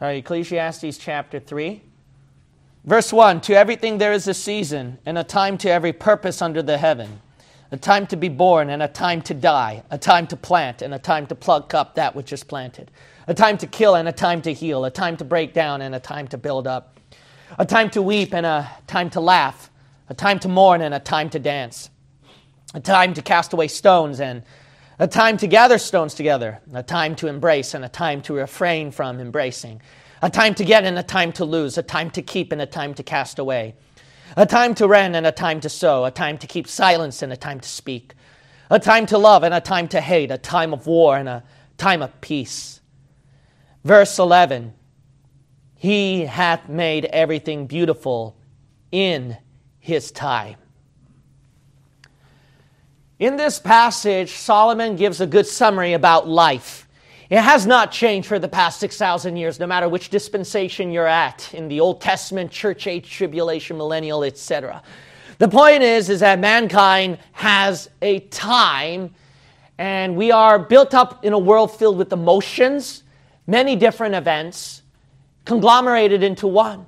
All right, Ecclesiastes chapter 3. Verse 1 To everything there is a season, and a time to every purpose under the heaven, a time to be born, and a time to die, a time to plant, and a time to pluck up that which is planted, a time to kill, and a time to heal, a time to break down, and a time to build up, a time to weep, and a time to laugh, a time to mourn, and a time to dance, a time to cast away stones, and a time to gather stones together, a time to embrace, and a time to refrain from embracing a time to get and a time to lose, a time to keep and a time to cast away, a time to rend and a time to sew, a time to keep silence and a time to speak, a time to love and a time to hate, a time of war and a time of peace. Verse 11 He hath made everything beautiful in his time. In this passage, Solomon gives a good summary about life. It has not changed for the past 6,000 years, no matter which dispensation you're at in the Old Testament, church age, tribulation, millennial, etc. The point is, is that mankind has a time, and we are built up in a world filled with emotions, many different events, conglomerated into one.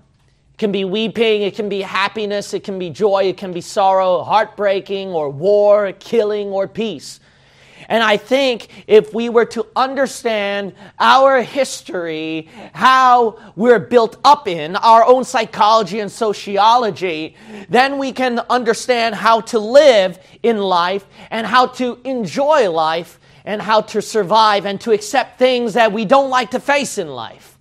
Can be weeping, it can be happiness, it can be joy, it can be sorrow, heartbreaking, or war, killing, or peace. And I think if we were to understand our history, how we're built up in, our own psychology and sociology, then we can understand how to live in life and how to enjoy life and how to survive and to accept things that we don't like to face in life.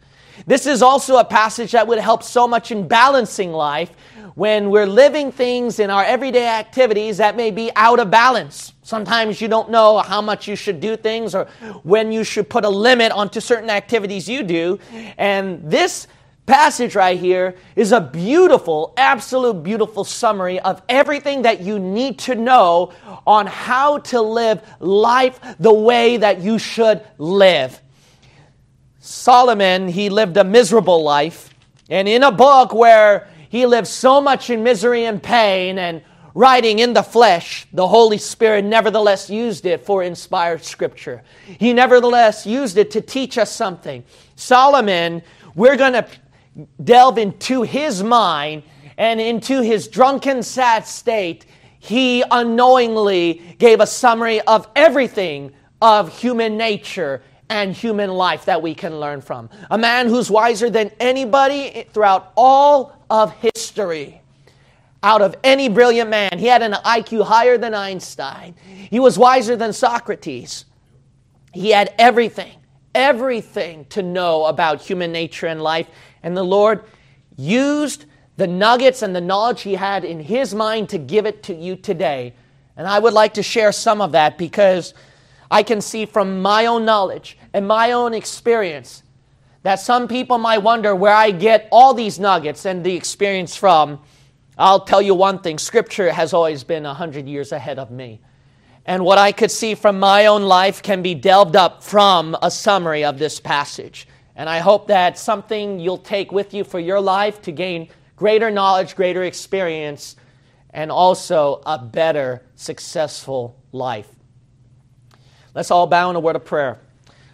This is also a passage that would help so much in balancing life when we're living things in our everyday activities that may be out of balance. Sometimes you don't know how much you should do things or when you should put a limit onto certain activities you do. And this passage right here is a beautiful, absolute beautiful summary of everything that you need to know on how to live life the way that you should live. Solomon, he lived a miserable life. And in a book where he lived so much in misery and pain and writing in the flesh, the Holy Spirit nevertheless used it for inspired scripture. He nevertheless used it to teach us something. Solomon, we're going to delve into his mind and into his drunken, sad state. He unknowingly gave a summary of everything of human nature and human life that we can learn from. A man who's wiser than anybody throughout all of history. Out of any brilliant man, he had an IQ higher than Einstein. He was wiser than Socrates. He had everything, everything to know about human nature and life. And the Lord used the nuggets and the knowledge he had in his mind to give it to you today. And I would like to share some of that because I can see from my own knowledge and my own experience that some people might wonder where I get all these nuggets and the experience from. I'll tell you one thing Scripture has always been 100 years ahead of me. And what I could see from my own life can be delved up from a summary of this passage. And I hope that something you'll take with you for your life to gain greater knowledge, greater experience, and also a better, successful life. Let's all bow in a word of prayer.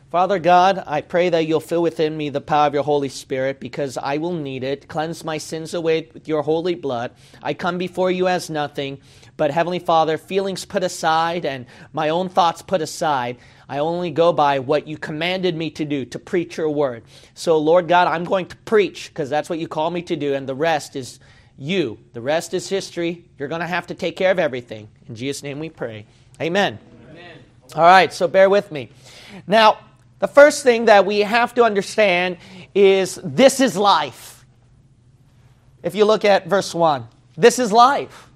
Father God, I pray that you'll fill within me the power of your Holy Spirit because I will need it. Cleanse my sins away with your holy blood. I come before you as nothing, but Heavenly Father, feelings put aside and my own thoughts put aside. I only go by what you commanded me to do, to preach your word. So, Lord God, I'm going to preach because that's what you call me to do, and the rest is you. The rest is history. You're going to have to take care of everything. In Jesus' name we pray. Amen. Amen. All right, so bear with me. Now, the first thing that we have to understand is this is life. If you look at verse 1, this is life.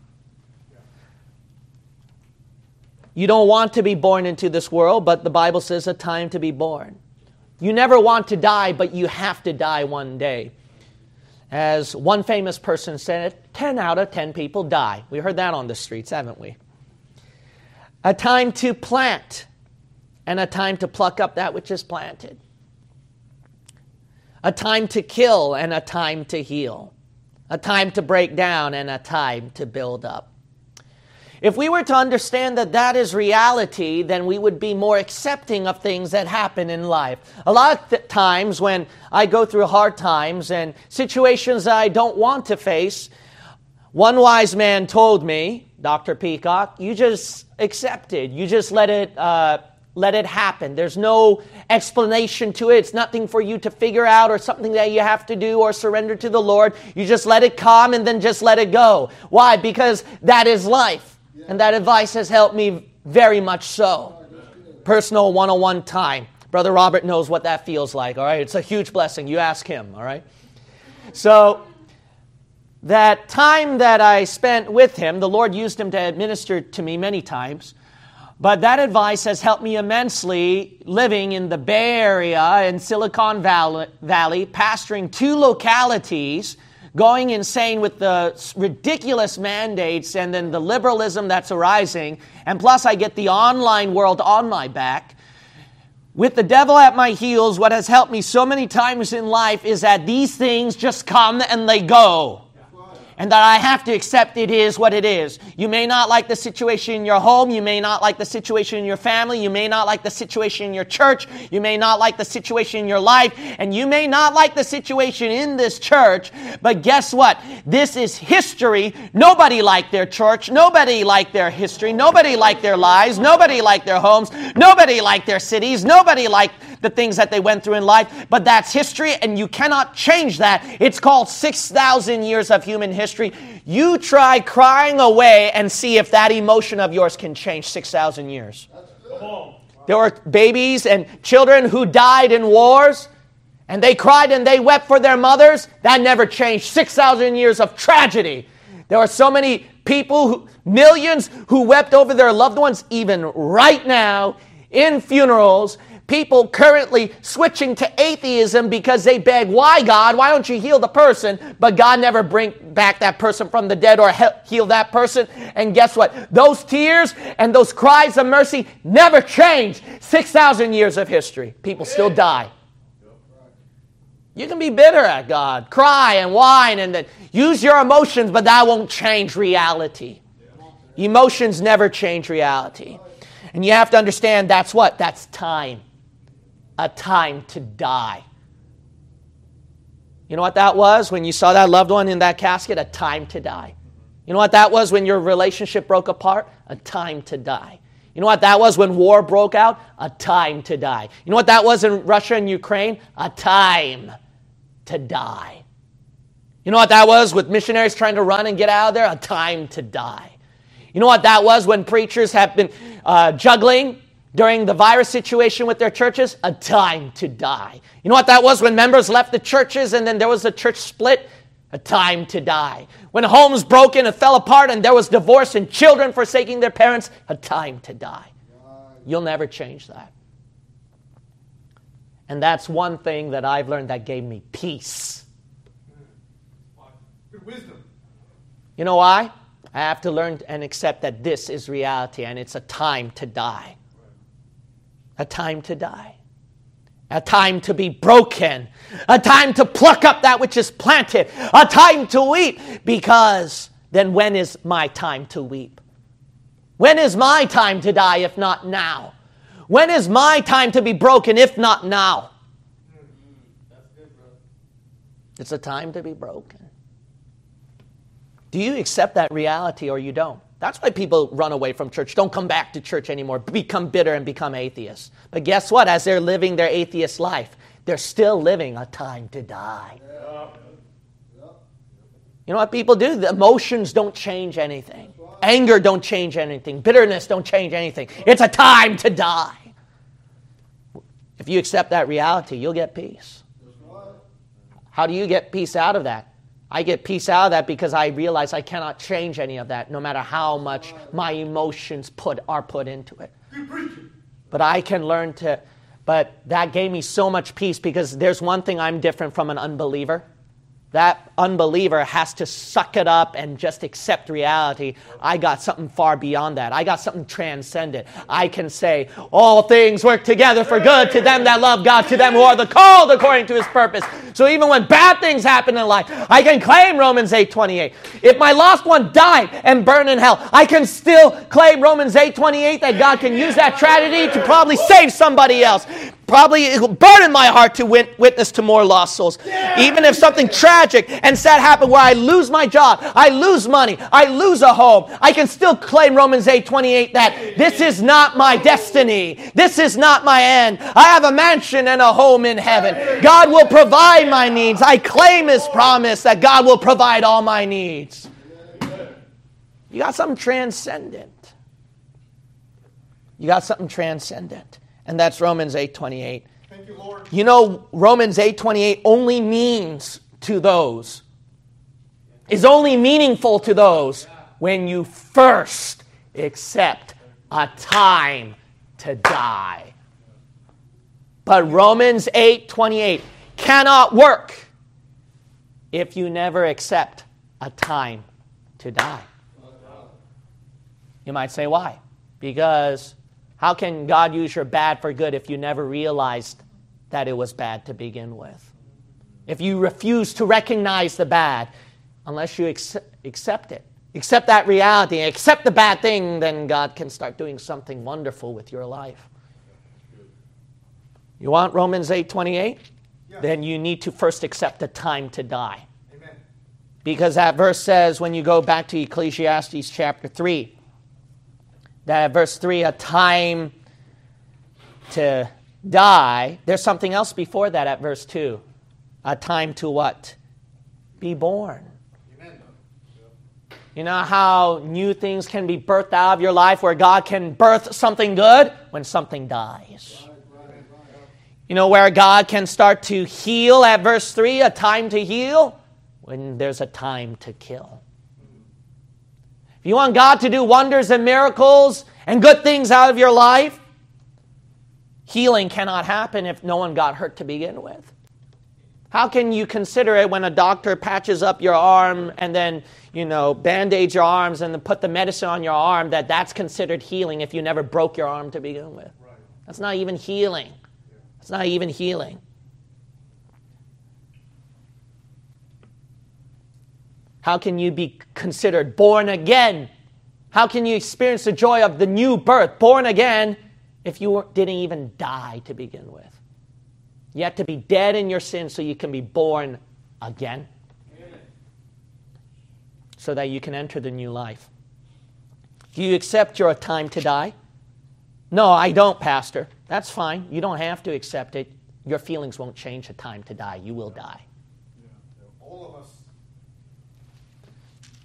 You don't want to be born into this world, but the Bible says a time to be born. You never want to die, but you have to die one day. As one famous person said, 10 out of 10 people die. We heard that on the streets, haven't we? A time to plant and a time to pluck up that which is planted, a time to kill and a time to heal, a time to break down and a time to build up. If we were to understand that that is reality, then we would be more accepting of things that happen in life. A lot of th- times when I go through hard times and situations that I don't want to face, one wise man told me, Dr. Peacock, you just accept it. You just let it, uh, let it happen. There's no explanation to it. It's nothing for you to figure out or something that you have to do or surrender to the Lord. You just let it come and then just let it go. Why? Because that is life. And that advice has helped me very much so. Personal one on one time. Brother Robert knows what that feels like, all right? It's a huge blessing. You ask him, all right? So, that time that I spent with him, the Lord used him to administer to me many times. But that advice has helped me immensely living in the Bay Area in Silicon Valley, Valley pastoring two localities going insane with the ridiculous mandates and then the liberalism that's arising. And plus, I get the online world on my back. With the devil at my heels, what has helped me so many times in life is that these things just come and they go and that I have to accept it is what it is. You may not like the situation in your home. You may not like the situation in your family. You may not like the situation in your church. You may not like the situation in your life. And you may not like the situation in this church. But guess what? This is history. Nobody liked their church. Nobody liked their history. Nobody liked their lives. Nobody liked their homes. Nobody liked their cities. Nobody liked the things that they went through in life. But that's history and you cannot change that. It's called 6,000 years of human history. You try crying away and see if that emotion of yours can change 6,000 years. There were babies and children who died in wars, and they cried and they wept for their mothers. That never changed 6,000 years of tragedy. There are so many people, who, millions, who wept over their loved ones, even right now in funerals people currently switching to atheism because they beg, why God? Why don't you heal the person? But God never bring back that person from the dead or heal that person. And guess what? Those tears and those cries of mercy never change. 6,000 years of history. People still die. You can be bitter at God, cry and whine and then use your emotions, but that won't change reality. Emotions never change reality. And you have to understand that's what? That's time a time to die. You know what that was when you saw that loved one in that casket? A time to die. You know what that was when your relationship broke apart? A time to die. You know what that was when war broke out? A time to die. You know what that was in Russia and Ukraine? A time to die. You know what that was with missionaries trying to run and get out of there? A time to die. You know what that was when preachers have been uh, juggling during the virus situation with their churches? A time to die. You know what that was when members left the churches and then there was a church split? A time to die. When homes broke and fell apart and there was divorce and children forsaking their parents? A time to die. You'll never change that. And that's one thing that I've learned that gave me peace. Good wisdom. You know why? I have to learn and accept that this is reality and it's a time to die a time to die, a time to be broken, a time to pluck up that which is planted, a time to weep, because then when is my time to weep? When is my time to die if not now? When is my time to be broken if not now? It's a time to be broken. Do you accept that reality or you don't? That's why people run away from church, don't come back to church anymore, become bitter and become atheists. But guess what? As they're living their atheist life, they're still living a time to die. You know what people do? The emotions don't change anything. Anger don't change anything. Bitterness don't change anything. It's a time to die. If you accept that reality, you'll get peace. How do you get peace out of that? I get peace out of that because I realize I cannot change any of that, no matter how much my emotions put are put into it. But I can learn to. But that gave me so much peace because there's one thing I'm different from an unbeliever. That unbeliever has to suck it up and just accept reality. I got something far beyond that. I got something transcendent. I can say, All things work together for good to them that love God, to them who are the called according to his purpose. So even when bad things happen in life, I can claim Romans 8 28. If my lost one died and burned in hell, I can still claim Romans 8 28 that God can use that tragedy to probably save somebody else probably it will burn in my heart to win, witness to more lost souls. Even if something tragic and sad happened where I lose my job, I lose money, I lose a home, I can still claim Romans 8 28 that this is not my destiny. This is not my end. I have a mansion and a home in heaven. God will provide my needs. I claim his promise that God will provide all my needs. You got something transcendent. You got something transcendent and that's Romans 8:28. Thank you, Lord. You know Romans 8:28 only means to those is only meaningful to those when you first accept a time to die. But Romans 8:28 cannot work if you never accept a time to die. You might say why? Because how can God use your bad for good if you never realized that it was bad to begin with? If you refuse to recognize the bad, unless you accept it, accept that reality, accept the bad thing, then God can start doing something wonderful with your life. You want Romans 8 28? Then you need to first accept the time to die. Amen. Because that verse says, when you go back to Ecclesiastes chapter 3, that verse 3, a time to die. There's something else before that at verse 2. A time to what? Be born. You know how new things can be birthed out of your life where God can birth something good? When something dies. You know where God can start to heal at verse 3, a time to heal? When there's a time to kill. If you want God to do wonders and miracles and good things out of your life, healing cannot happen if no one got hurt to begin with. How can you consider it when a doctor patches up your arm and then, you know, band-aids your arms and then put the medicine on your arm that that's considered healing if you never broke your arm to begin with? Right. That's not even healing. It's not even healing. How can you be considered born again? How can you experience the joy of the new birth, born again, if you didn't even die to begin with? You have to be dead in your sins so you can be born again, so that you can enter the new life. Do you accept your time to die? No, I don't, Pastor. That's fine. You don't have to accept it. Your feelings won't change the time to die. You will die.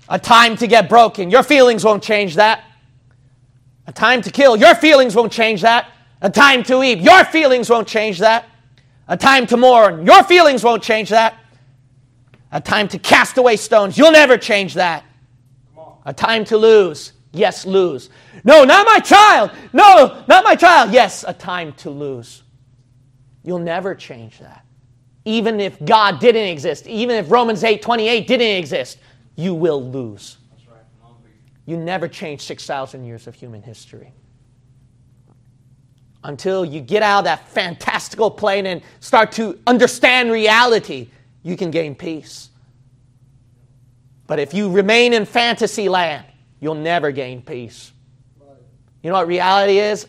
A time to get broken. Your feelings won't change that. A time to kill. Your feelings won't change that. A time to weep. Your feelings won't change that. A time to mourn. Your feelings won't change that. A time to cast away stones. You'll never change that. A time to lose. Yes, lose. No, not my child. No, not my child. Yes, a time to lose. You'll never change that. Even if God didn't exist, even if Romans 8 28 didn't exist, you will lose. You never change 6,000 years of human history. Until you get out of that fantastical plane and start to understand reality, you can gain peace. But if you remain in fantasy land, you'll never gain peace. You know what reality is?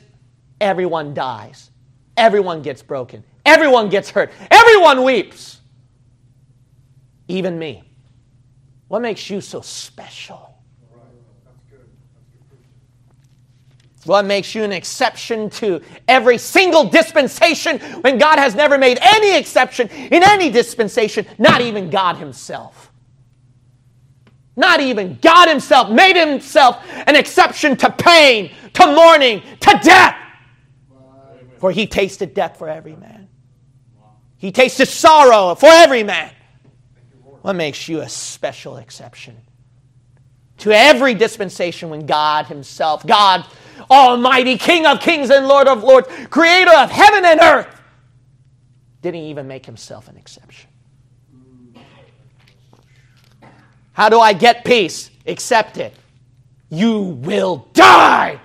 Everyone dies. Everyone gets broken. Everyone gets hurt. Everyone weeps. Even me. What makes you so special? What makes you an exception to every single dispensation when God has never made any exception in any dispensation, not even God Himself? Not even God Himself made Himself an exception to pain, to mourning, to death. For He tasted death for every man, He tasted sorrow for every man. What makes you a special exception? To every dispensation when God Himself, God Almighty, King of kings and Lord of lords, Creator of heaven and earth, didn't even make Himself an exception. How do I get peace? Accept it. You will die.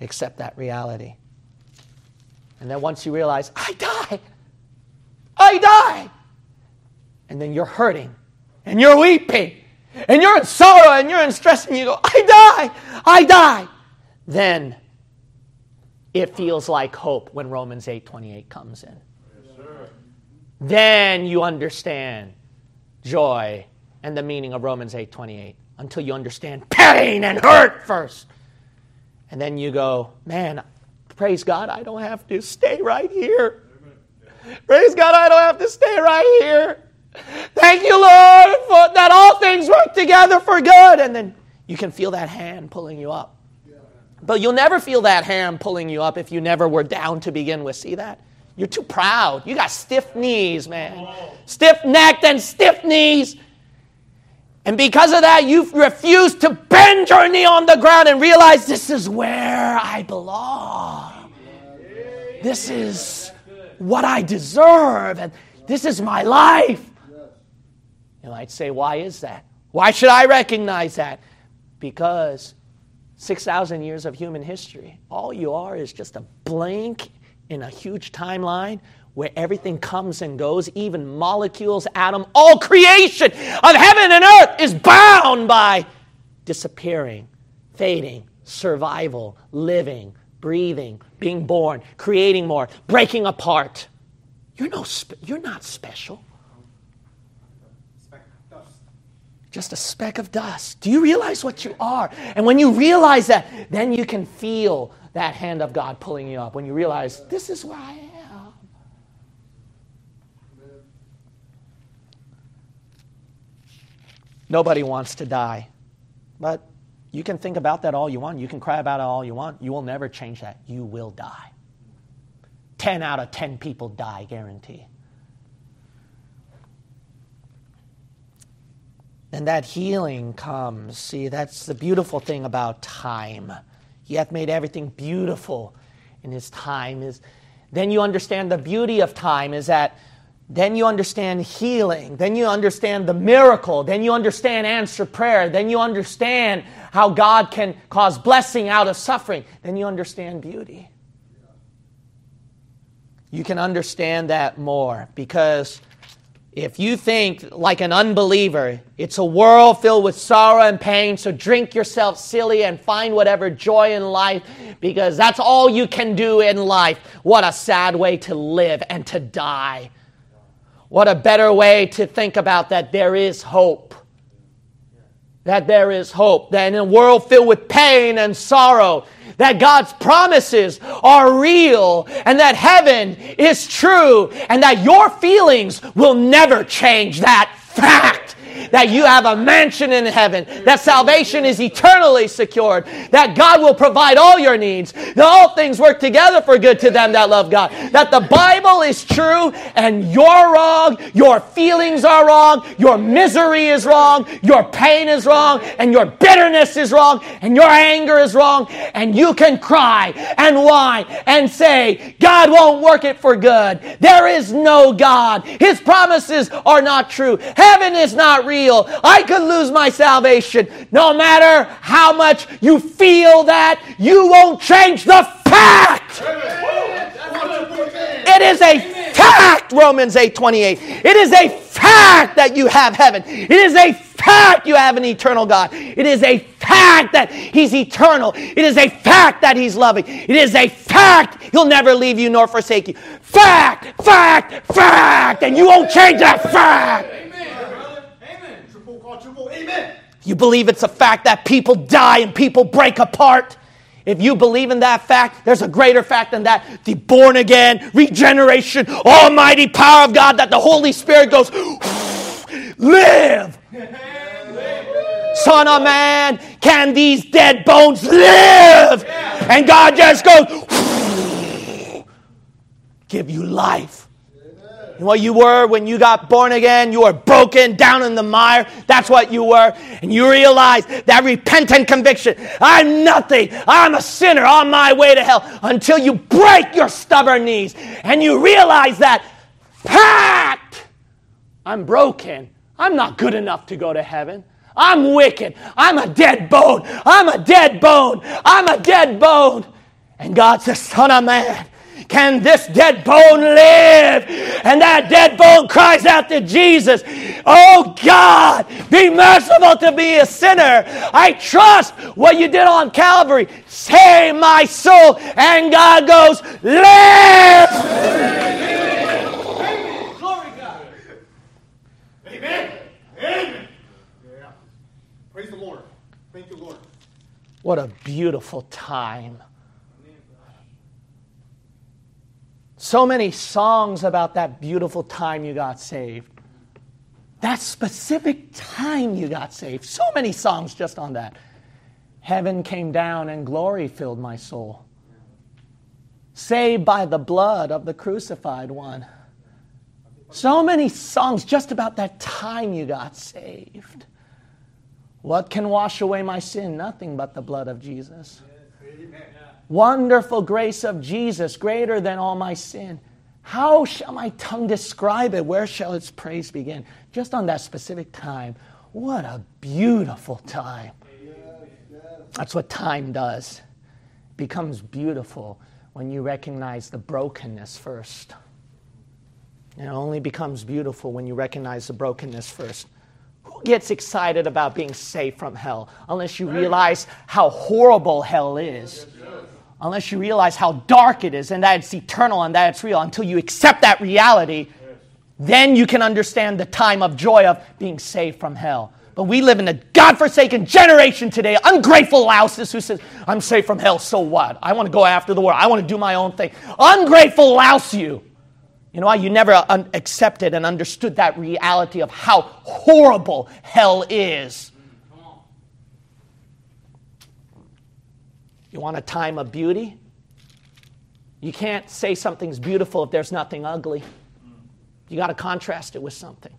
Accept that reality. And then once you realize, I die, I die, and then you're hurting, and you're weeping, and you're in sorrow, and you're in stress, and you go, I die, I die, then it feels like hope when Romans 8:28 comes in. Yes, then you understand joy and the meaning of Romans 8:28 until you understand pain and hurt first. And then you go, man, praise God, I don't have to stay right here. Praise God, I don't have to stay right here. Thank you, Lord, for that all things work together for good. And then you can feel that hand pulling you up. But you'll never feel that hand pulling you up if you never were down to begin with. See that? You're too proud. You got stiff knees, man. Stiff necked and stiff knees. And because of that, you refuse to bend your knee on the ground and realize this is where I belong. This is what I deserve, and this is my life. You might say, why is that? Why should I recognize that? Because 6,000 years of human history, all you are is just a blank in a huge timeline where everything comes and goes, even molecules, atom, all creation of heaven and earth is bound by disappearing, fading, survival, living, breathing, being born, creating more, breaking apart. You're, no spe- you're not special. Just a speck of dust. Do you realize what you are? And when you realize that, then you can feel that hand of God pulling you up. When you realize, this is where I am. Nobody wants to die. But you can think about that all you want. You can cry about it all you want. You will never change that. You will die. 10 out of 10 people die, guarantee. And that healing comes. See, that's the beautiful thing about time. He hath made everything beautiful in his time. Is then you understand the beauty of time is that then you understand healing. Then you understand the miracle. Then you understand answer prayer. Then you understand how God can cause blessing out of suffering. Then you understand beauty. You can understand that more because if you think like an unbeliever, it's a world filled with sorrow and pain, so drink yourself silly and find whatever joy in life because that's all you can do in life. What a sad way to live and to die. What a better way to think about that there is hope. That there is hope. That in a world filled with pain and sorrow, that God's promises are real and that heaven is true and that your feelings will never change that fact that you have a mansion in heaven, that salvation is eternally secured, that God will provide all your needs, that all things work together for good to them that love God, that the Bible is true and you're wrong, your feelings are wrong, your misery is wrong, your pain is wrong, and your bitterness is wrong, and your anger is wrong, and you can cry and whine and say, God won't work it for good. There is no God. His promises are not true. Heaven is not real real. I could lose my salvation. No matter how much you feel that, you won't change the fact. It is a fact, Romans 8 28. It is a fact that you have heaven. It is a fact you have an eternal God. It is a fact that He's eternal. It is a fact that He's loving. It is a fact He'll never leave you nor forsake you. Fact, fact, fact. And you won't change that fact. Amen. You believe it's a fact that people die and people break apart. If you believe in that fact, there's a greater fact than that. The born again, regeneration, almighty power of God that the Holy Spirit goes, live. Son of man, can these dead bones live? And God just goes, give you life. And what you were when you got born again, you were broken down in the mire. That's what you were. And you realize that repentant conviction I'm nothing. I'm a sinner on my way to hell until you break your stubborn knees and you realize that Pat, I'm broken. I'm not good enough to go to heaven. I'm wicked. I'm a dead bone. I'm a dead bone. I'm a dead bone. And God says, Son of man, can this dead bone live? And that dead bone cries out to Jesus, Oh God, be merciful to me, a sinner. I trust what you did on Calvary. Save my soul. And God goes, Live! Glory God. Amen. Amen. Yeah. Praise the Lord. Thank you, Lord. What a beautiful time. So many songs about that beautiful time you got saved. That specific time you got saved. So many songs just on that. Heaven came down and glory filled my soul. Saved by the blood of the crucified one. So many songs just about that time you got saved. What can wash away my sin? Nothing but the blood of Jesus. Wonderful grace of Jesus, greater than all my sin. How shall my tongue describe it? Where shall its praise begin? Just on that specific time. What a beautiful time. That's what time does. It becomes beautiful when you recognize the brokenness first. And it only becomes beautiful when you recognize the brokenness first. Who gets excited about being saved from hell unless you realize how horrible hell is? Unless you realize how dark it is and that it's eternal and that it's real. Until you accept that reality, then you can understand the time of joy of being saved from hell. But we live in a God-forsaken generation today, ungrateful louses who says, I'm saved from hell, so what? I want to go after the world. I want to do my own thing. Ungrateful louse you. You know why? You never un- accepted and understood that reality of how horrible hell is. You want a time of beauty? You can't say something's beautiful if there's nothing ugly. You got to contrast it with something.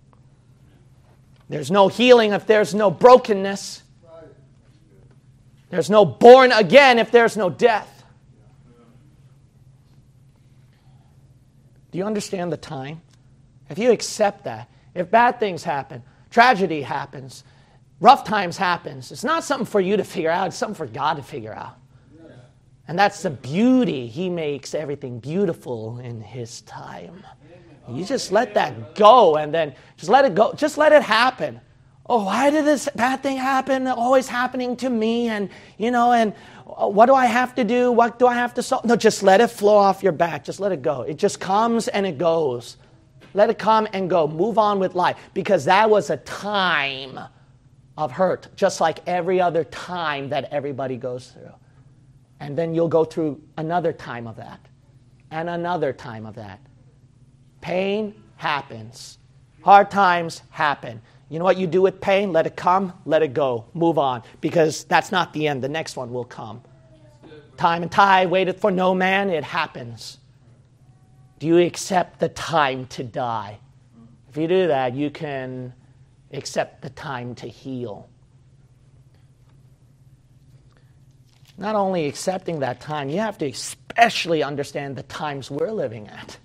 There's no healing if there's no brokenness. There's no born again if there's no death. Do you understand the time? If you accept that, if bad things happen, tragedy happens, rough times happens, it's not something for you to figure out, it's something for God to figure out. And that's the beauty. He makes everything beautiful in His time. You just let that go and then just let it go. Just let it happen. Oh, why did this bad thing happen? Always happening to me. And, you know, and uh, what do I have to do? What do I have to solve? No, just let it flow off your back. Just let it go. It just comes and it goes. Let it come and go. Move on with life because that was a time of hurt, just like every other time that everybody goes through. And then you'll go through another time of that, and another time of that. Pain happens, hard times happen. You know what you do with pain? Let it come, let it go, move on, because that's not the end. The next one will come. Time and tide waited for no man, it happens. Do you accept the time to die? If you do that, you can accept the time to heal. Not only accepting that time, you have to especially understand the times we're living at.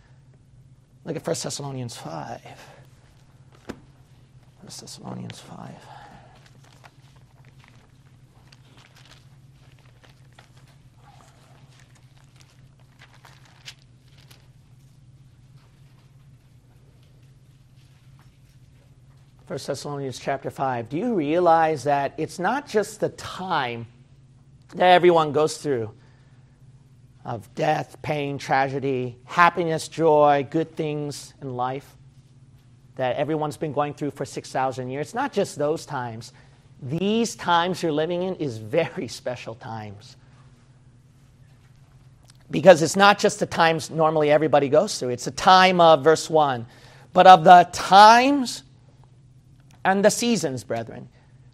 Look at 1 Thessalonians 5. 1 Thessalonians 5. First Thessalonians chapter 5. Do you realize that it's not just the time that everyone goes through of death, pain, tragedy, happiness, joy, good things in life that everyone's been going through for 6,000 years. It's not just those times. These times you're living in is very special times. Because it's not just the times normally everybody goes through. It's a time of verse 1. But of the times and the seasons, brethren,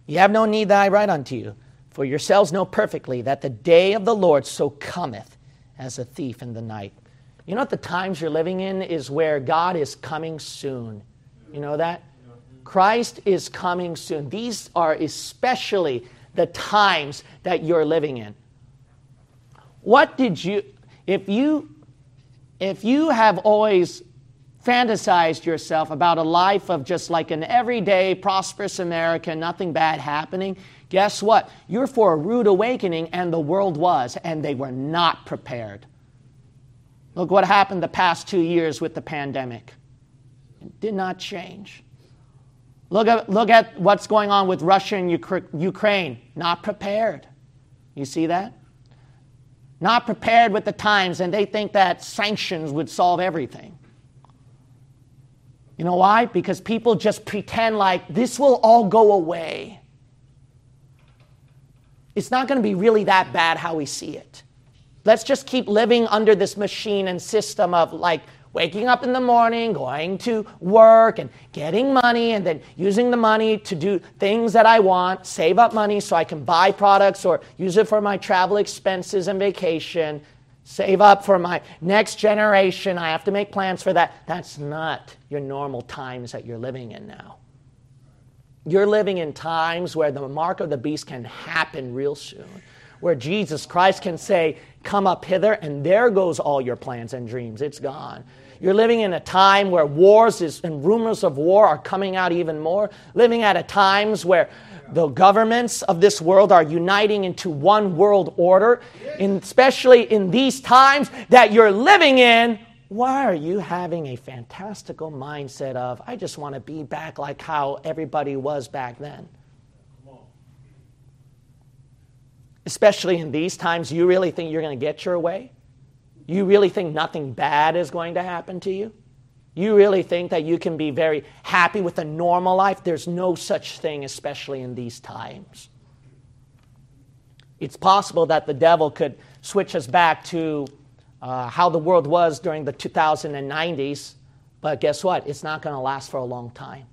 you have no need that I write unto you. For yourselves know perfectly that the day of the Lord so cometh as a thief in the night. You know what the times you're living in is where God is coming soon. You know that? Christ is coming soon. These are especially the times that you're living in. What did you if you if you have always fantasized yourself about a life of just like an everyday prosperous American, nothing bad happening, guess what? You're for a rude awakening, and the world was, and they were not prepared. Look what happened the past two years with the pandemic. It did not change. Look at, look at what's going on with Russia and Ukraine. Not prepared. You see that? Not prepared with the times, and they think that sanctions would solve everything. You know why? Because people just pretend like this will all go away. It's not going to be really that bad how we see it. Let's just keep living under this machine and system of like waking up in the morning, going to work, and getting money, and then using the money to do things that I want, save up money so I can buy products or use it for my travel expenses and vacation, save up for my next generation. I have to make plans for that. That's not your normal times that you're living in now. You're living in times where the mark of the beast can happen real soon, where Jesus Christ can say, Come up hither, and there goes all your plans and dreams. It's gone. You're living in a time where wars is, and rumors of war are coming out even more. Living at a times where the governments of this world are uniting into one world order, especially in these times that you're living in. Why are you having a fantastical mindset of, I just want to be back like how everybody was back then? Especially in these times, you really think you're going to get your way? You really think nothing bad is going to happen to you? You really think that you can be very happy with a normal life? There's no such thing, especially in these times. It's possible that the devil could switch us back to uh, how the world was during the 2090s, but guess what? It's not going to last for a long time.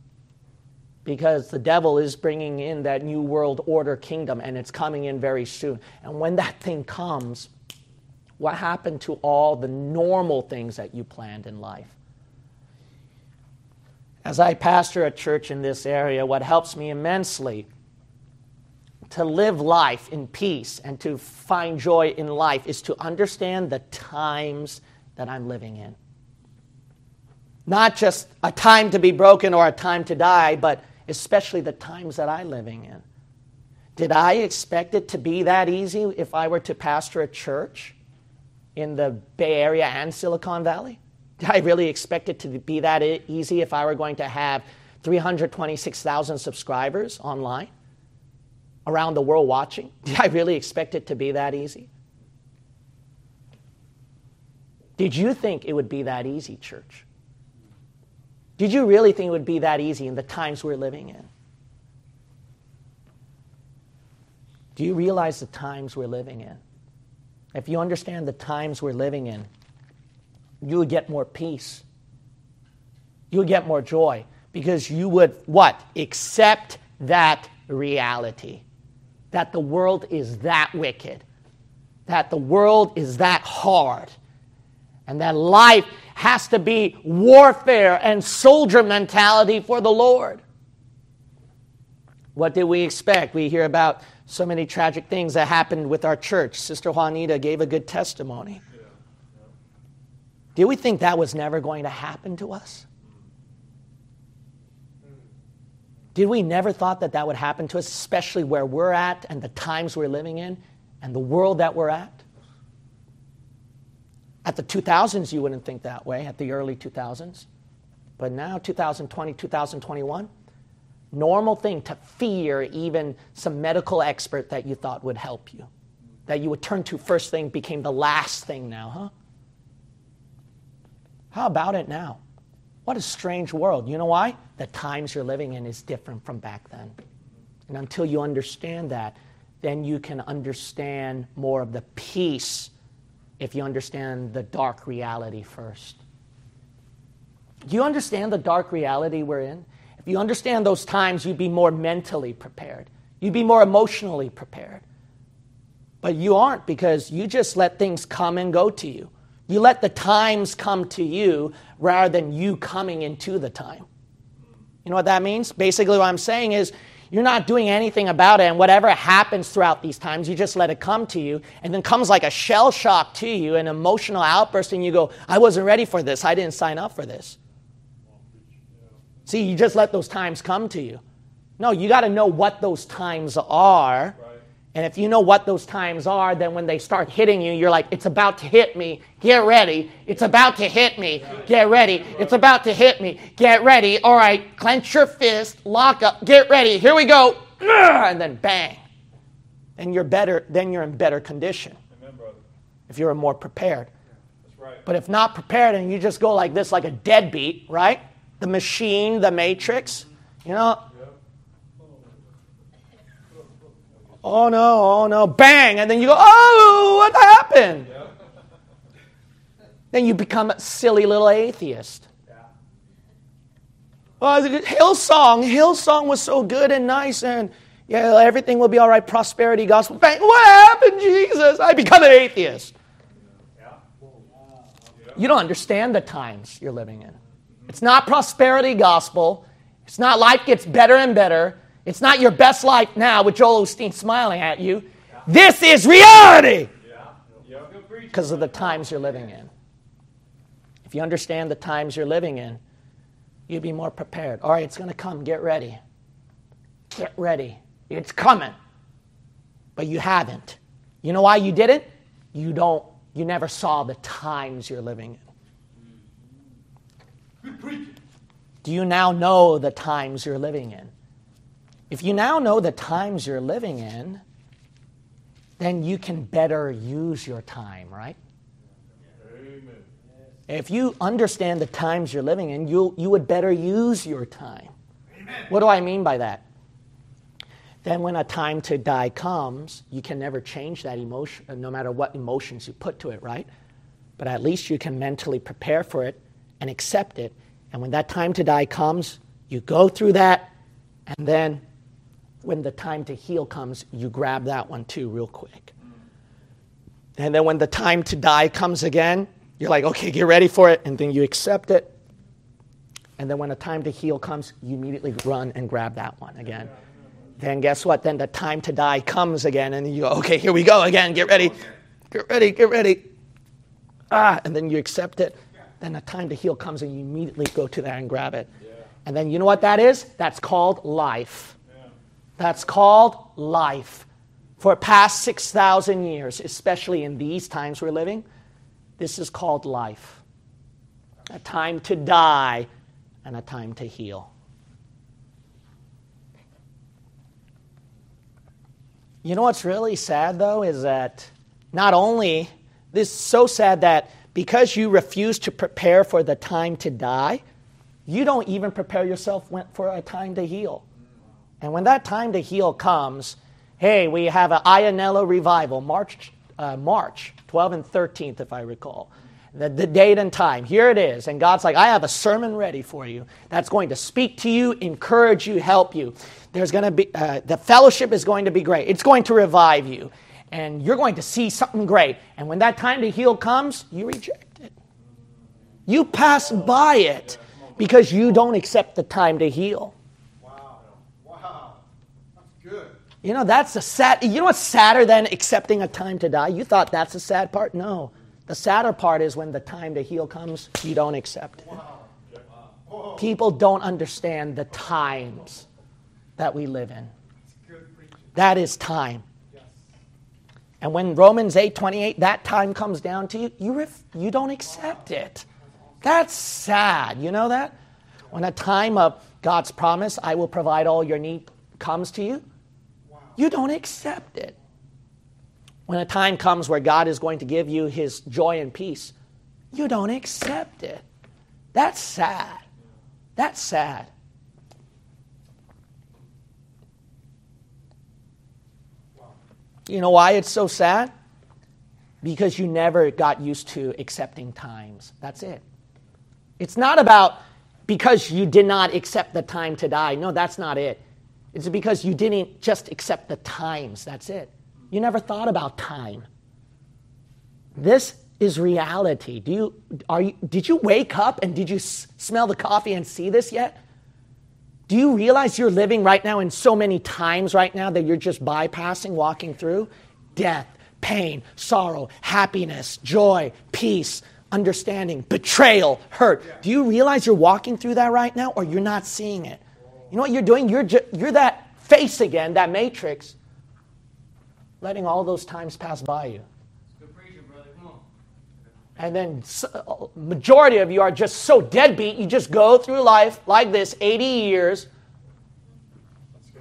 Because the devil is bringing in that new world order kingdom, and it's coming in very soon. And when that thing comes, what happened to all the normal things that you planned in life? As I pastor a church in this area, what helps me immensely to live life in peace and to find joy in life is to understand the times that I'm living in. Not just a time to be broken or a time to die, but especially the times that I'm living in. Did I expect it to be that easy if I were to pastor a church in the Bay Area and Silicon Valley? Did I really expect it to be that easy if I were going to have 326,000 subscribers online around the world watching? Did I really expect it to be that easy? Did you think it would be that easy, church? Did you really think it would be that easy in the times we're living in? Do you realize the times we're living in? If you understand the times we're living in, you would get more peace. You would get more joy because you would what? Accept that reality that the world is that wicked, that the world is that hard, and that life has to be warfare and soldier mentality for the Lord. What did we expect? We hear about so many tragic things that happened with our church. Sister Juanita gave a good testimony. Did we think that was never going to happen to us? Did we never thought that that would happen to us, especially where we're at and the times we're living in and the world that we're at? At the 2000s, you wouldn't think that way, at the early 2000s. But now, 2020, 2021, normal thing to fear even some medical expert that you thought would help you, that you would turn to first thing became the last thing now, huh? How about it now? What a strange world. You know why? The times you're living in is different from back then. And until you understand that, then you can understand more of the peace if you understand the dark reality first. Do you understand the dark reality we're in? If you understand those times, you'd be more mentally prepared. You'd be more emotionally prepared. But you aren't because you just let things come and go to you. You let the times come to you rather than you coming into the time. You know what that means? Basically, what I'm saying is you're not doing anything about it, and whatever happens throughout these times, you just let it come to you, and then comes like a shell shock to you, an emotional outburst, and you go, I wasn't ready for this. I didn't sign up for this. See, you just let those times come to you. No, you got to know what those times are. And if you know what those times are, then when they start hitting you, you're like, it's about to hit me. Get ready. It's about to hit me. Get ready. It's about to hit me. Get ready. All right, clench your fist, lock up. Get ready. Here we go. And then bang. And you're better, then you're in better condition. If you're more prepared. That's right. But if not prepared and you just go like this, like a deadbeat, right? The machine, the matrix, you know, oh no, oh no, bang, and then you go, oh, what happened? Then you become a silly little atheist. Well, the Hillsong, Hillsong was so good and nice, and yeah, everything will be all right. Prosperity gospel. Bang, what happened, Jesus? I become an atheist. You don't understand the times you're living in. It's not prosperity gospel. It's not life gets better and better. It's not your best life now with Joel Osteen smiling at you. This is reality because of the times you're living in. If you understand the times you're living in, you'll be more prepared. All right, it's going to come. Get ready. Get ready. It's coming. But you haven't. You know why you didn't? You don't you never saw the times you're living in. Do you now know the times you're living in? If you now know the times you're living in, then you can better use your time, right? Amen. If you understand the times you're living in, you, you would better use your time. Amen. What do I mean by that? Then, when a time to die comes, you can never change that emotion, no matter what emotions you put to it, right? But at least you can mentally prepare for it and accept it. And when that time to die comes, you go through that, and then when the time to heal comes, you grab that one too, real quick. And then when the time to die comes again, you're like, okay, get ready for it, and then you accept it. And then when the time to heal comes, you immediately run and grab that one again. Then guess what? Then the time to die comes again, and you go, okay, here we go again. Get ready, get ready, get ready. Ah, and then you accept it. Then the time to heal comes, and you immediately go to that and grab it. And then you know what that is? That's called life. That's called life. For past 6,000 years, especially in these times we're living, this is called life. A time to die and a time to heal. You know what's really sad, though, is that not only this is so sad that because you refuse to prepare for the time to die, you don't even prepare yourself for a time to heal. And when that time to heal comes, hey, we have an Ionella revival, March, uh, March 12 and 13th, if I recall. The, the date and time. Here it is. And God's like, I have a sermon ready for you that's going to speak to you, encourage you, help you. There's going to be, uh, the fellowship is going to be great. It's going to revive you. And you're going to see something great. And when that time to heal comes, you reject it. You pass by it because you don't accept the time to heal. Wow. Wow. That's good. You know, that's the sad, you know what's sadder than accepting a time to die? You thought that's the sad part? No. The sadder part is when the time to heal comes, you don't accept it. People don't understand the times that we live in. That is time. And when Romans 8 28, that time comes down to you, you, ref, you don't accept it. That's sad. You know that? When a time of God's promise, I will provide all your need, comes to you. You don't accept it. When a time comes where God is going to give you his joy and peace, you don't accept it. That's sad. That's sad. You know why it's so sad? Because you never got used to accepting times. That's it. It's not about because you did not accept the time to die. No, that's not it. It's because you didn't just accept the times. That's it. You never thought about time. This is reality. Do you, are you, did you wake up and did you s- smell the coffee and see this yet? Do you realize you're living right now in so many times right now that you're just bypassing, walking through? Death, pain, sorrow, happiness, joy, peace, understanding, betrayal, hurt. Do you realize you're walking through that right now or you're not seeing it? You know what you're doing? You're, ju- you're that face again, that matrix, letting all those times pass by you. And then uh, majority of you are just so deadbeat, you just go through life like this 80 years.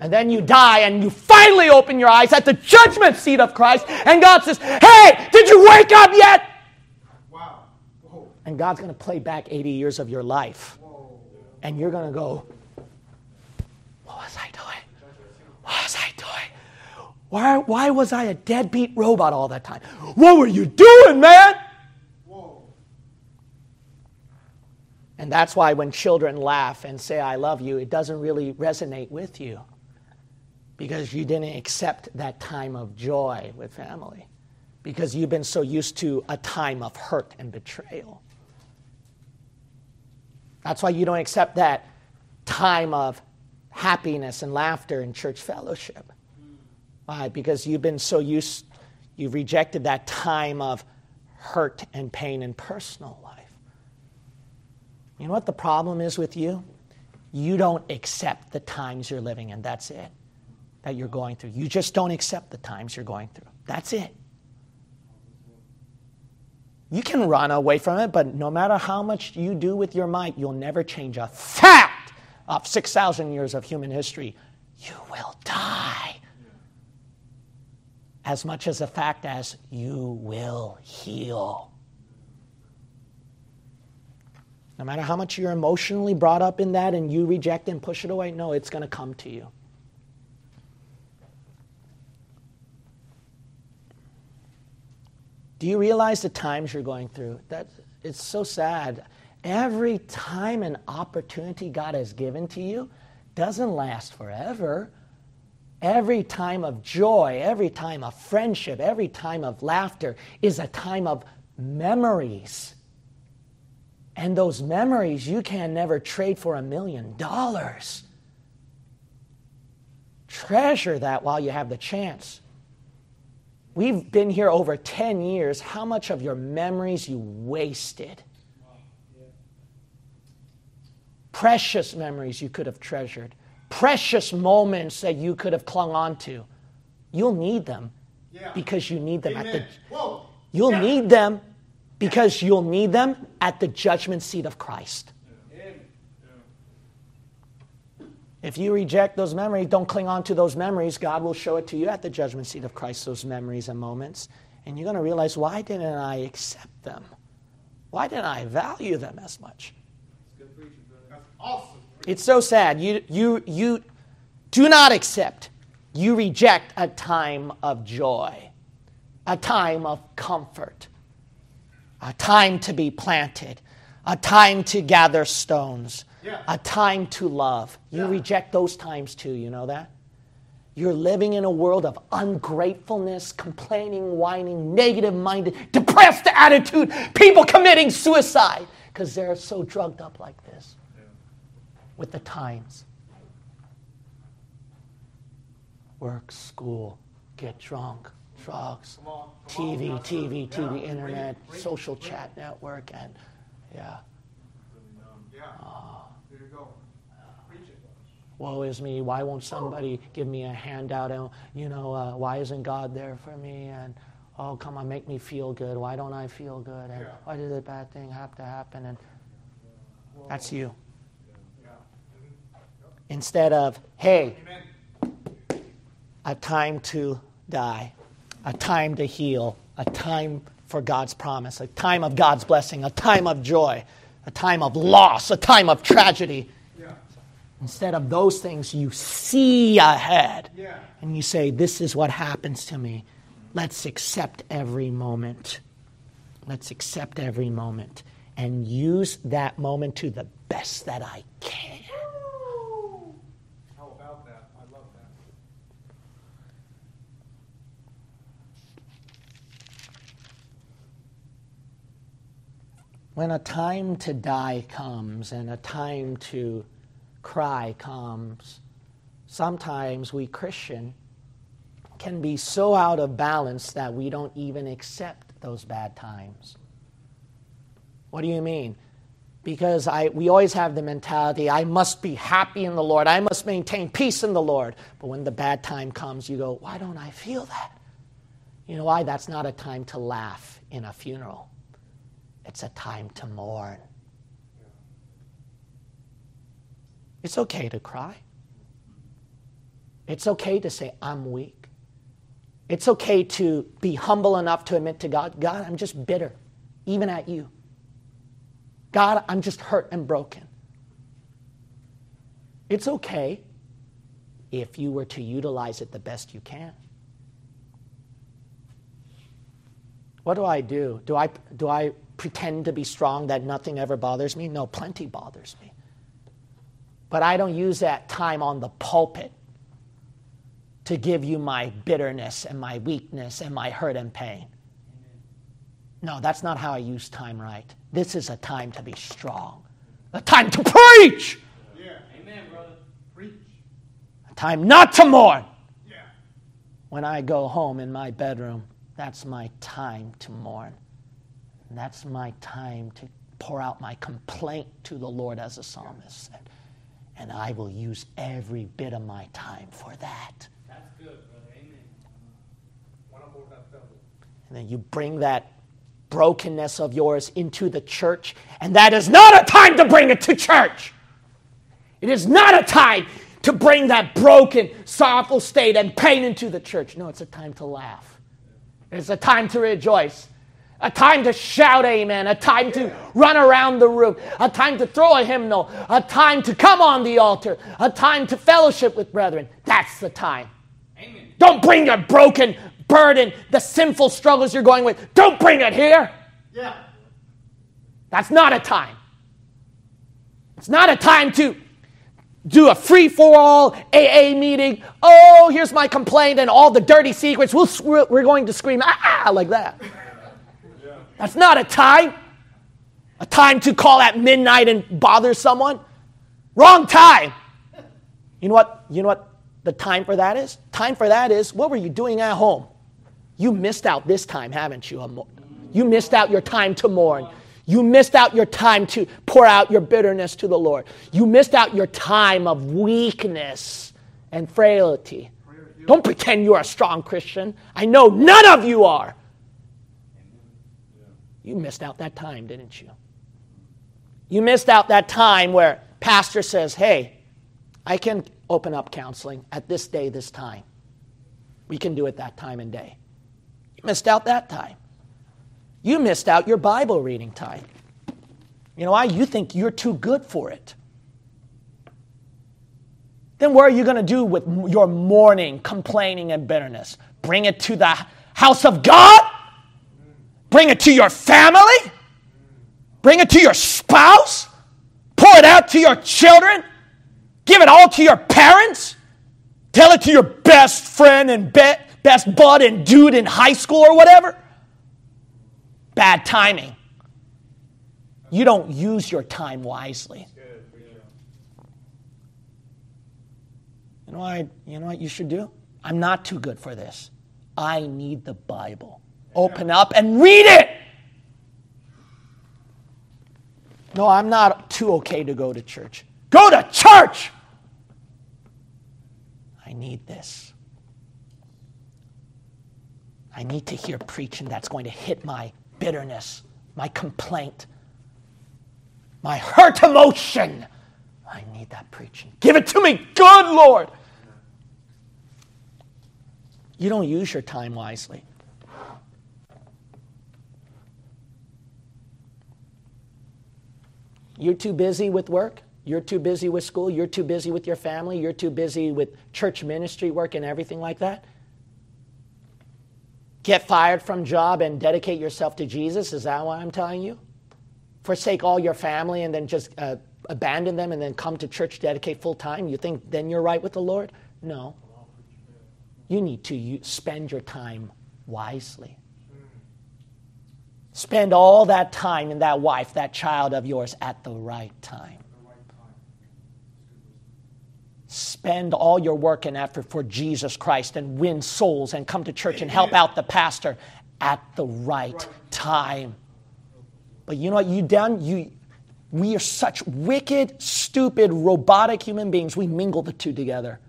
And then you die and you finally open your eyes at the judgment seat of Christ. And God says, Hey, did you wake up yet? Wow. And God's going to play back 80 years of your life. Whoa. And you're going to go, What was I doing? What was I doing? Why, why was I a deadbeat robot all that time? What were you doing, man? Whoa. And that's why when children laugh and say, I love you, it doesn't really resonate with you because you didn't accept that time of joy with family, because you've been so used to a time of hurt and betrayal. That's why you don't accept that time of happiness and laughter in church fellowship. Why? Because you've been so used, you've rejected that time of hurt and pain in personal life. You know what the problem is with you? You don't accept the times you're living in. That's it that you're going through. You just don't accept the times you're going through. That's it. You can run away from it, but no matter how much you do with your might, you'll never change a fact Uh, of 6,000 years of human history. You will die. As much as a fact as you will heal. No matter how much you're emotionally brought up in that and you reject and push it away, no, it's going to come to you. Do you realize the times you're going through? That it's so sad. Every time an opportunity God has given to you doesn't last forever. Every time of joy, every time of friendship, every time of laughter is a time of memories. And those memories you can never trade for a million dollars. Treasure that while you have the chance. We've been here over 10 years. How much of your memories you wasted? Precious memories you could have treasured, precious moments that you could have clung on to. You'll need them Yeah. because you need them Amen. at the Whoa. you'll Yeah. need them because you'll need them at the judgment seat of Christ. If you reject those memories, don't cling on to those memories, God will show it to you at the judgment seat of Christ, those memories and moments. And you're going to realize, why didn't I accept them? Why didn't I value them as much? Awesome. It's so sad. You, you, you do not accept, you reject a time of joy, a time of comfort, a time to be planted, a time to gather stones, Yeah. a time to love. You Yeah. reject those times too, you know that? You're living in a world of ungratefulness, complaining, whining, negative minded, depressed attitude, people committing suicide because they're so drugged up like this with the times. Work, school, get drunk, drugs, Come on. Come TV, on. TV, Yeah. TV, Bring it, internet, bring it, social bring it. chat network, and yeah. Yeah. There you go. Woe is me. Why won't somebody give me a handout? And, you know, uh, why isn't God there for me? And, oh, come on, make me feel good. Why don't I feel good? And Yeah. why did a bad thing have to happen? And that's you. Instead of, hey, a time to die, a time to heal, a time for God's promise, a time of God's blessing, a time of joy, a time of loss, a time of tragedy. Yeah. Instead of those things, you see ahead. Yeah. and you say, This is what happens to me. Let's accept every moment. Let's accept every moment and use that moment to the best that I can. How about that? I love that. When a time to die comes and a time to cry comes, sometimes we Christian can be so out of balance that we don't even accept those bad times. What do you mean? Because I, we always have the mentality, I must be happy in the Lord. I must maintain peace in the Lord. But when the bad time comes, you go, why don't I feel that? You know why? That's not a time to laugh in a funeral, it's a time to mourn. It's okay to cry. It's okay to say, I'm weak. It's okay to be humble enough to admit to God, God, I'm just bitter, even at you. God, I'm just hurt and broken. It's okay if you were to utilize it the best you can. What do I do? Do I, do I pretend to be strong that nothing ever bothers me? No, plenty bothers me. But I don't use that time on the pulpit to give you my bitterness and my weakness and my hurt and pain. No, that's not how I use time right. This is a time to be strong, a time to preach. Yeah. Amen, brother. Preach. A time not to mourn. Yeah. When I go home in my bedroom, that's my time to mourn. And that's my time to pour out my complaint to the Lord as a psalmist said. And I will use every bit of my time for that. That's good, brother. Amen. One more that devil. And then you bring that brokenness of yours into the church. And that is not a time to bring it to church. It is not a time to bring that broken, sorrowful state and pain into the church. No, it's a time to laugh. It's a time to rejoice. A time to shout amen. A time to run around the room. A time to throw a hymnal. A time to come on the altar. A time to fellowship with brethren. That's the time. Amen. Don't bring your broken burden, the sinful struggles you're going with. Don't bring it here. Yeah. That's not a time. It's not a time to do a free for all AA meeting. Oh, here's my complaint and all the dirty secrets. We'll, we're going to scream, ah, like that. That's not a time. A time to call at midnight and bother someone. Wrong time. You know what? You know what the time for that is? Time for that is what were you doing at home? You missed out this time, haven't you? You missed out your time to mourn. You missed out your time to pour out your bitterness to the Lord. You missed out your time of weakness and frailty. Don't pretend you're a strong Christian. I know none of you are. You missed out that time, didn't you? You missed out that time where pastor says, "Hey, I can open up counseling at this day, this time. We can do it that time and day." You missed out that time. You missed out your Bible reading time. You know why? You think you're too good for it. Then what are you going to do with your mourning, complaining, and bitterness? Bring it to the house of God? Bring it to your family? Bring it to your spouse? Pour it out to your children? Give it all to your parents? Tell it to your best friend and be- best bud and dude in high school or whatever? Bad timing. You don't use your time wisely. You know, what? you know what you should do? I'm not too good for this. I need the Bible. Open up and read it. No, I'm not too okay to go to church. Go to church. I need this. I need to hear preaching that's going to hit my bitterness, my complaint, my hurt emotion. I need that preaching. Give it to me, good Lord. You don't use your time wisely. You're too busy with work. You're too busy with school. You're too busy with your family. You're too busy with church ministry work and everything like that. Get fired from job and dedicate yourself to Jesus. Is that what I'm telling you? Forsake all your family and then just uh, abandon them and then come to church, dedicate full time. You think then you're right with the Lord? No. You need to spend your time wisely. Spend all that time in that wife, that child of yours at the right time. Spend all your work and effort for Jesus Christ and win souls and come to church and help out the pastor at the right time. But you know what? You done, you, we are such wicked, stupid, robotic human beings. We mingle the two together.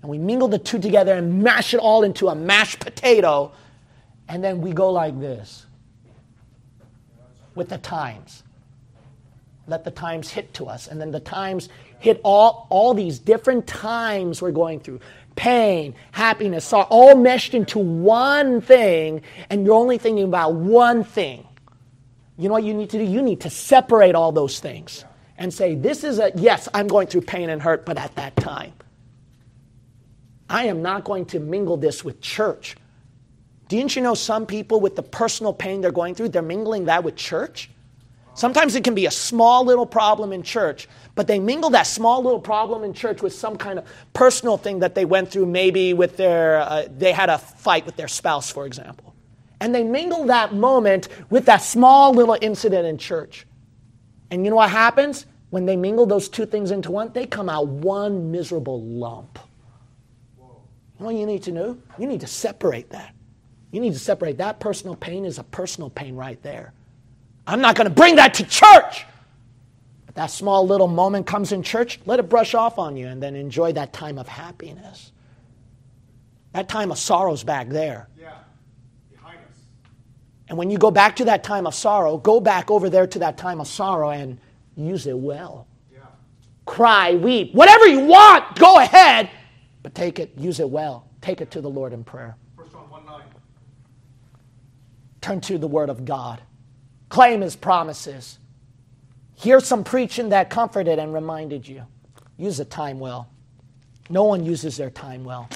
And we mingle the two together and mash it all into a mashed potato. And then we go like this with the times. Let the times hit to us. And then the times hit all, all these different times we're going through pain, happiness, sorrow, all meshed into one thing, and you're only thinking about one thing. You know what you need to do? You need to separate all those things and say, This is a, yes, I'm going through pain and hurt, but at that time. I am not going to mingle this with church. Didn't you know some people with the personal pain they're going through, they're mingling that with church? Sometimes it can be a small little problem in church, but they mingle that small little problem in church with some kind of personal thing that they went through, maybe with their, uh, they had a fight with their spouse, for example. And they mingle that moment with that small little incident in church. And you know what happens? When they mingle those two things into one, they come out one miserable lump. You know what you need to do? You need to separate that. You need to separate that personal pain is a personal pain right there. I'm not going to bring that to church. But that small little moment comes in church, let it brush off on you and then enjoy that time of happiness. That time of sorrow's back there. Yeah. Behind us. And when you go back to that time of sorrow, go back over there to that time of sorrow and use it well. Yeah. Cry, weep, whatever you want, go ahead, but take it, use it well. Take it to the Lord in prayer. First John 1 9. Turn to the Word of God. Claim His promises. Hear some preaching that comforted and reminded you. Use the time well. No one uses their time well.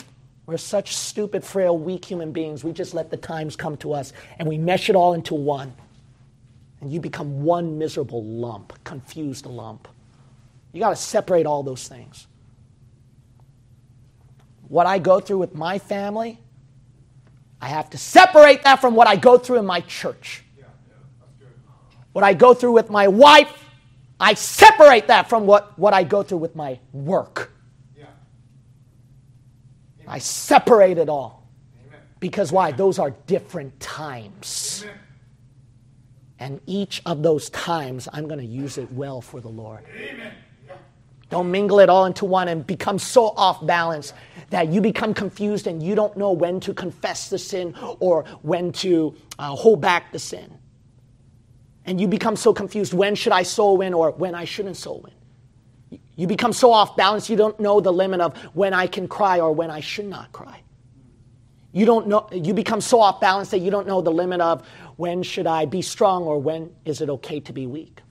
We're such stupid, frail, weak human beings. We just let the times come to us and we mesh it all into one. And you become one miserable lump, confused lump. You got to separate all those things. What I go through with my family, I have to separate that from what I go through in my church. What I go through with my wife, I separate that from what, what I go through with my work. I separate it all. Because why? Those are different times. And each of those times, I'm going to use it well for the Lord. Don't mingle it all into one and become so off balance that you become confused and you don't know when to confess the sin or when to uh, hold back the sin. And you become so confused when should I sow in or when I shouldn't sow in. You become so off balance you don't know the limit of when I can cry or when I should not cry. You don't know you become so off balance that you don't know the limit of when should I be strong or when is it okay to be weak.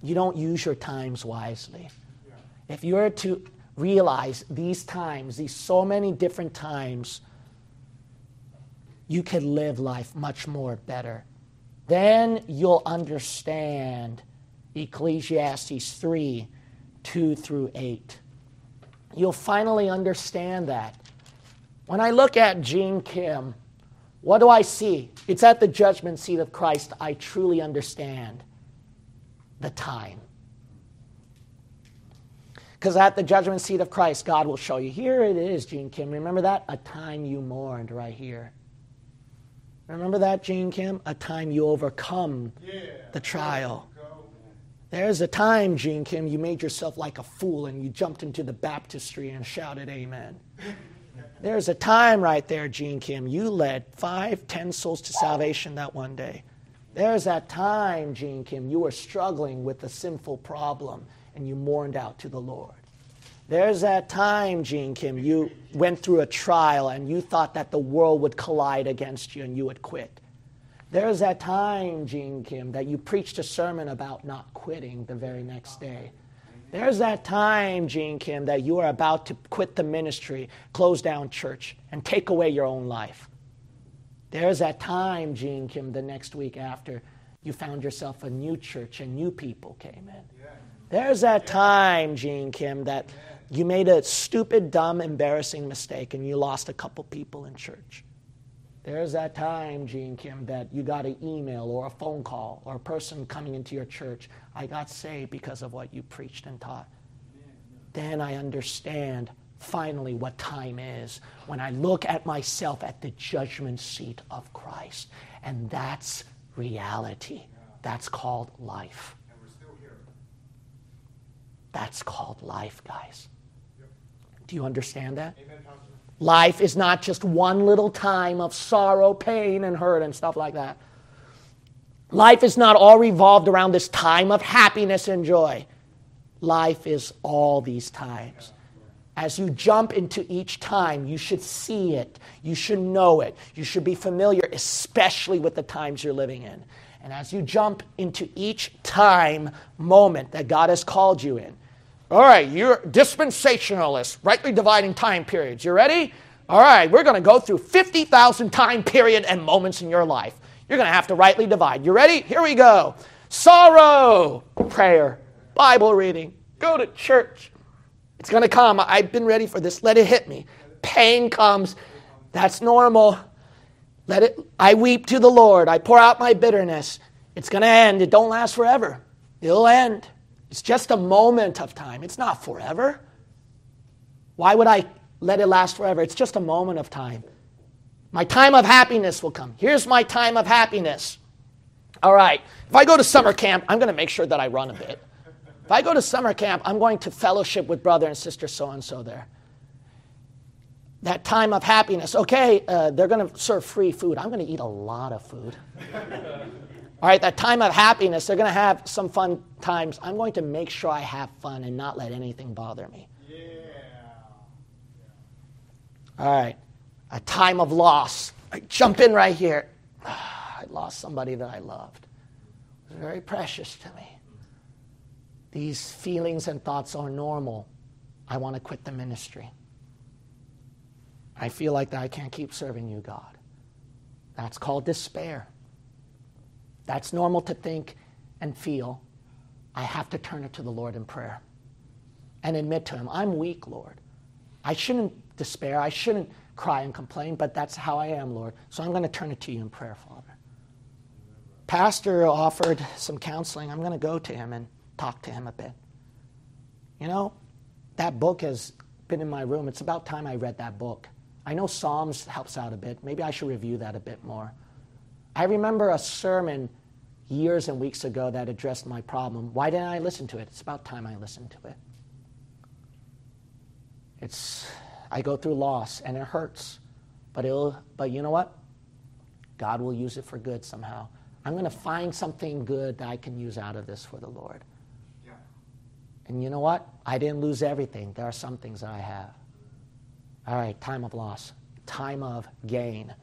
You don't use your times wisely. If you're to realize these times, these so many different times, you could live life much more better. Then you'll understand Ecclesiastes 3 2 through 8. You'll finally understand that. When I look at Gene Kim, what do I see? It's at the judgment seat of Christ I truly understand the time. Because at the judgment seat of Christ, God will show you. Here it is, Gene Kim. Remember that? A time you mourned right here. Remember that, Gene Kim? A time you overcome Yeah. the trial. There's a time, Gene Kim, you made yourself like a fool and you jumped into the baptistry and shouted amen. There's a time right there, Gene Kim, you led five, ten souls to salvation that one day. There's that time, Gene Kim, you were struggling with a sinful problem and you mourned out to the Lord. There's that time, Gene Kim, you went through a trial and you thought that the world would collide against you and you would quit. There's that time, Gene Kim, that you preached a sermon about not quitting the very next day. There's that time, Gene Kim, that you are about to quit the ministry, close down church, and take away your own life. There's that time, Gene Kim, the next week after you found yourself a new church and new people came in. There's that time, Gene Kim, that you made a stupid, dumb, embarrassing mistake and you lost a couple people in church. There's that time, Gene Kim, that you got an email or a phone call or a person coming into your church. I got saved because of what you preached and taught. Then I understand finally what time is when I look at myself at the judgment seat of Christ. And that's reality. That's called life. And we're still here. That's called life, guys. Do you understand that? Amen, Life is not just one little time of sorrow, pain, and hurt and stuff like that. Life is not all revolved around this time of happiness and joy. Life is all these times. As you jump into each time, you should see it. You should know it. You should be familiar, especially with the times you're living in. And as you jump into each time moment that God has called you in, all right, you're dispensationalists, rightly dividing time periods. You ready? All right, we're going to go through 50,000 time period and moments in your life. You're going to have to rightly divide. You ready? Here we go. Sorrow, prayer, Bible reading, go to church. It's going to come. I've been ready for this. Let it hit me. Pain comes. That's normal. Let it I weep to the Lord. I pour out my bitterness. It's going to end. It don't last forever. It'll end. It's just a moment of time. It's not forever. Why would I let it last forever? It's just a moment of time. My time of happiness will come. Here's my time of happiness. All right. If I go to summer camp, I'm going to make sure that I run a bit. If I go to summer camp, I'm going to fellowship with brother and sister so and so there. That time of happiness, okay, uh, they're going to serve free food. I'm going to eat a lot of food. All right, that time of happiness, they're going to have some fun times. I'm going to make sure I have fun and not let anything bother me. Yeah. All right, a time of loss. I jump in right here. I lost somebody that I loved. It was very precious to me. These feelings and thoughts are normal. I want to quit the ministry. I feel like that I can't keep serving you, God. That's called despair. That's normal to think and feel. I have to turn it to the Lord in prayer and admit to Him, I'm weak, Lord. I shouldn't despair. I shouldn't cry and complain, but that's how I am, Lord. So I'm going to turn it to you in prayer, Father. Pastor offered some counseling. I'm going to go to him and talk to him a bit. You know, that book has been in my room. It's about time I read that book. I know Psalms helps out a bit. Maybe I should review that a bit more. I remember a sermon years and weeks ago that addressed my problem. Why didn't I listen to it? It's about time I listened to it. It's I go through loss and it hurts. But it'll but you know what? God will use it for good somehow. I'm going to find something good that I can use out of this for the Lord. Yeah. And you know what? I didn't lose everything. There are some things that I have. All right, time of loss, time of gain.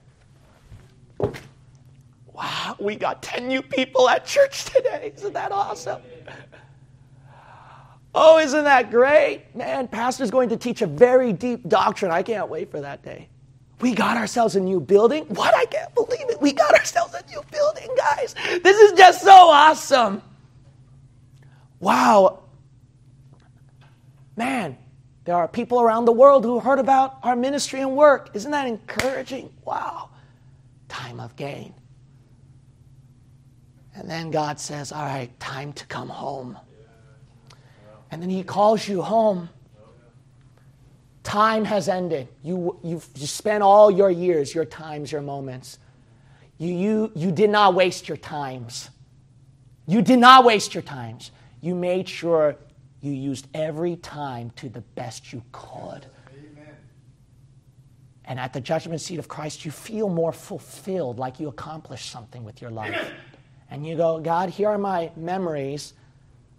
Wow, we got 10 new people at church today. Isn't that awesome? Oh, isn't that great? Man, Pastor's going to teach a very deep doctrine. I can't wait for that day. We got ourselves a new building. What? I can't believe it. We got ourselves a new building, guys. This is just so awesome. Wow. Man, there are people around the world who heard about our ministry and work. Isn't that encouraging? Wow. Time of gain. And then God says, All right, time to come home. And then He calls you home. Time has ended. You, you've you spent all your years, your times, your moments. You, you, you did not waste your times. You did not waste your times. You made sure you used every time to the best you could. Amen. And at the judgment seat of Christ, you feel more fulfilled, like you accomplished something with your life. And you go, God, here are my memories.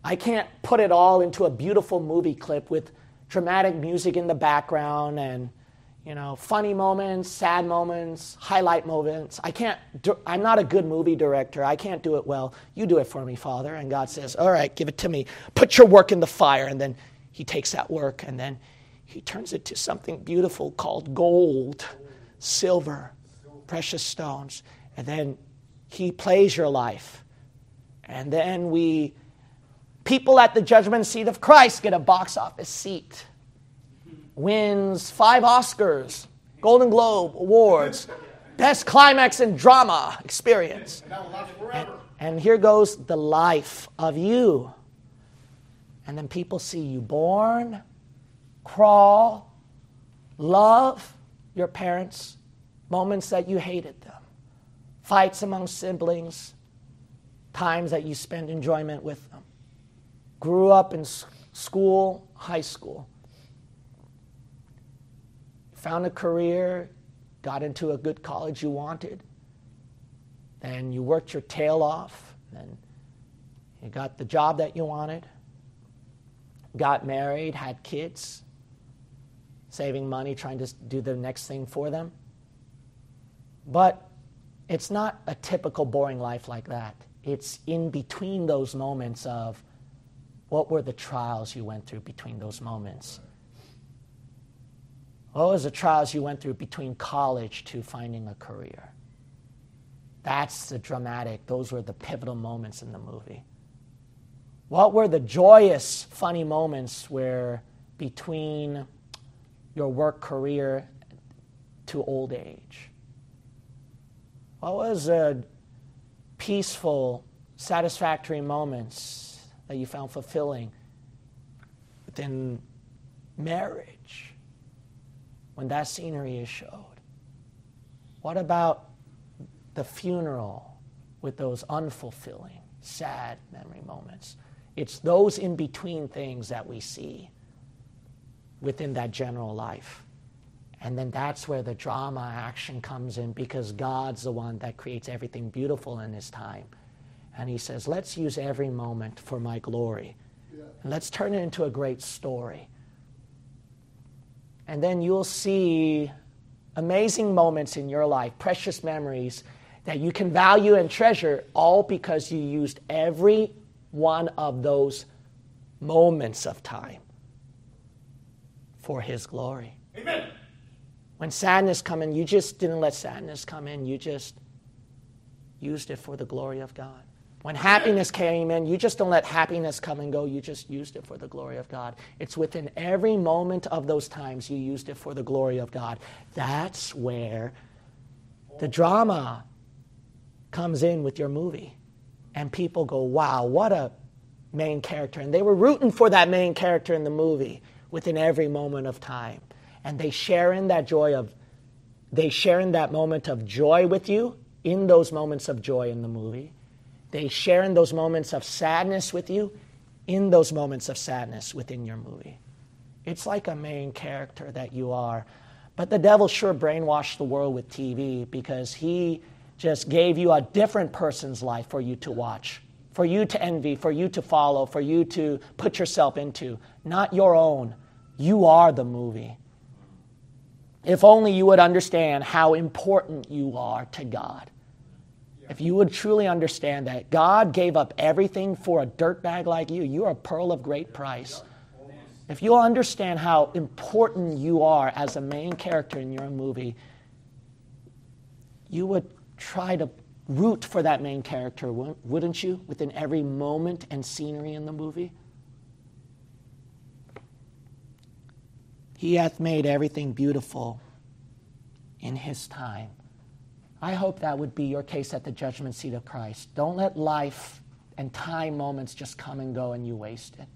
I can't put it all into a beautiful movie clip with dramatic music in the background and you know funny moments sad moments highlight moments. I can't i'm not a good movie director. I can't do it well. You do it for me father. And god says all right give it to me. Put your work in the fire. And then he takes that work and then he turns it to something beautiful called gold silver precious stones. And then he plays your life and then we people at the judgment seat of Christ get a box office seat. Wins five Oscars, Golden Globe Awards, best climax in drama experience. And And, and here goes the life of you. And then people see you born, crawl, love your parents, moments that you hated them, fights among siblings, times that you spend enjoyment with them. Grew up in school, high school. Found a career, got into a good college you wanted. Then you worked your tail off. Then you got the job that you wanted. Got married, had kids, saving money, trying to do the next thing for them. But it's not a typical boring life like that. It's in between those moments of what were the trials you went through between those moments? What was the trials you went through between college to finding a career? That's the dramatic, those were the pivotal moments in the movie. What were the joyous, funny moments where between your work career to old age? What was a peaceful, satisfactory moments that you found fulfilling within marriage when that scenery is showed? What about the funeral with those unfulfilling, sad memory moments? It's those in between things that we see within that general life. And then that's where the drama action comes in because God's the one that creates everything beautiful in His time. And He says, let's use every moment for my glory. Yeah. Let's turn it into a great story. And then you'll see amazing moments in your life, precious memories that you can value and treasure, all because you used every one of those moments of time for His glory. When sadness come in, you just didn't let sadness come in. You just used it for the glory of God. When happiness came in, you just don't let happiness come and go. You just used it for the glory of God. It's within every moment of those times you used it for the glory of God. That's where the drama comes in with your movie. And people go, wow, what a main character. And they were rooting for that main character in the movie within every moment of time and they share in that joy of they share in that moment of joy with you in those moments of joy in the movie. They share in those moments of sadness with you in those moments of sadness within your movie. It's like a main character that you are. But the devil sure brainwashed the world with tv because he just gave you a different person's life for you to watch for you to envy for you to follow for you to put yourself into not your own. You are the movie if only you would understand how important you are to God. If you would truly understand that God gave up everything for a dirtbag like you, you are a pearl of great price. If you'll understand how important you are as a main character in your movie, you would try to root for that main character, wouldn't you, within every moment and scenery in the movie? He hath made everything beautiful in His time. I hope that would be your case at the judgment seat of Christ. Don't let life and time moments just come and go and you waste it.